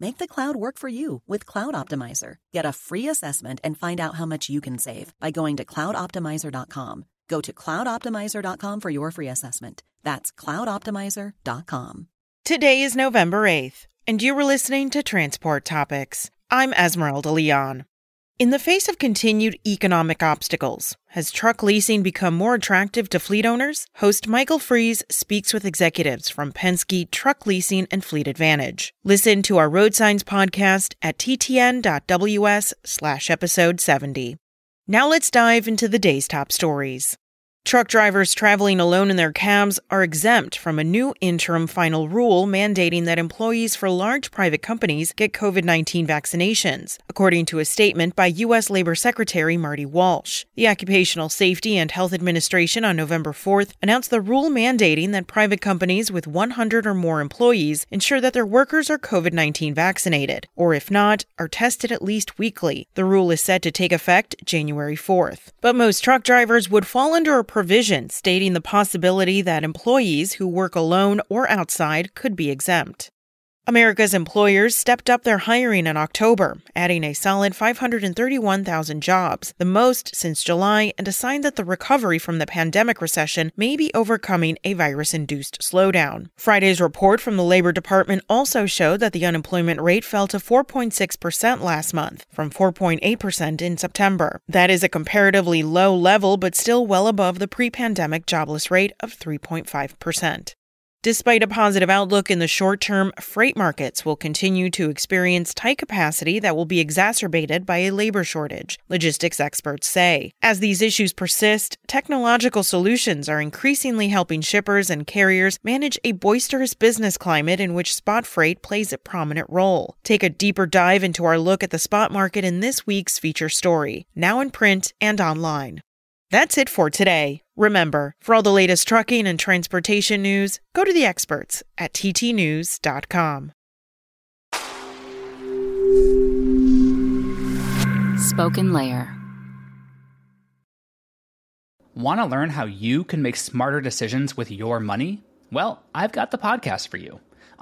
Make the cloud work for you with Cloud Optimizer. Get a free assessment and find out how much you can save by going to cloudoptimizer.com. Go to cloudoptimizer.com for your free assessment. That's cloudoptimizer.com. Today is November 8th, and you were listening to Transport Topics. I'm Esmeralda Leon. In the face of continued economic obstacles, has truck leasing become more attractive to fleet owners? Host Michael Freeze speaks with executives from Penske Truck Leasing and Fleet Advantage. Listen to our Road Signs podcast at ttn.ws slash episode 70. Now let's dive into the day's top stories. Truck drivers traveling alone in their cabs are exempt from a new interim final rule mandating that employees for large private companies get COVID 19 vaccinations, according to a statement by U.S. Labor Secretary Marty Walsh. The Occupational Safety and Health Administration on November 4th announced the rule mandating that private companies with 100 or more employees ensure that their workers are COVID 19 vaccinated, or if not, are tested at least weekly. The rule is set to take effect January 4th. But most truck drivers would fall under a provision stating the possibility that employees who work alone or outside could be exempt. America's employers stepped up their hiring in October, adding a solid 531,000 jobs, the most since July, and a sign that the recovery from the pandemic recession may be overcoming a virus induced slowdown. Friday's report from the Labor Department also showed that the unemployment rate fell to 4.6% last month, from 4.8% in September. That is a comparatively low level, but still well above the pre pandemic jobless rate of 3.5%. Despite a positive outlook in the short term, freight markets will continue to experience tight capacity that will be exacerbated by a labor shortage, logistics experts say. As these issues persist, technological solutions are increasingly helping shippers and carriers manage a boisterous business climate in which spot freight plays a prominent role. Take a deeper dive into our look at the spot market in this week's feature story, now in print and online. That's it for today. Remember, for all the latest trucking and transportation news, go to the experts at ttnews.com. Spoken Layer. Want to learn how you can make smarter decisions with your money? Well, I've got the podcast for you.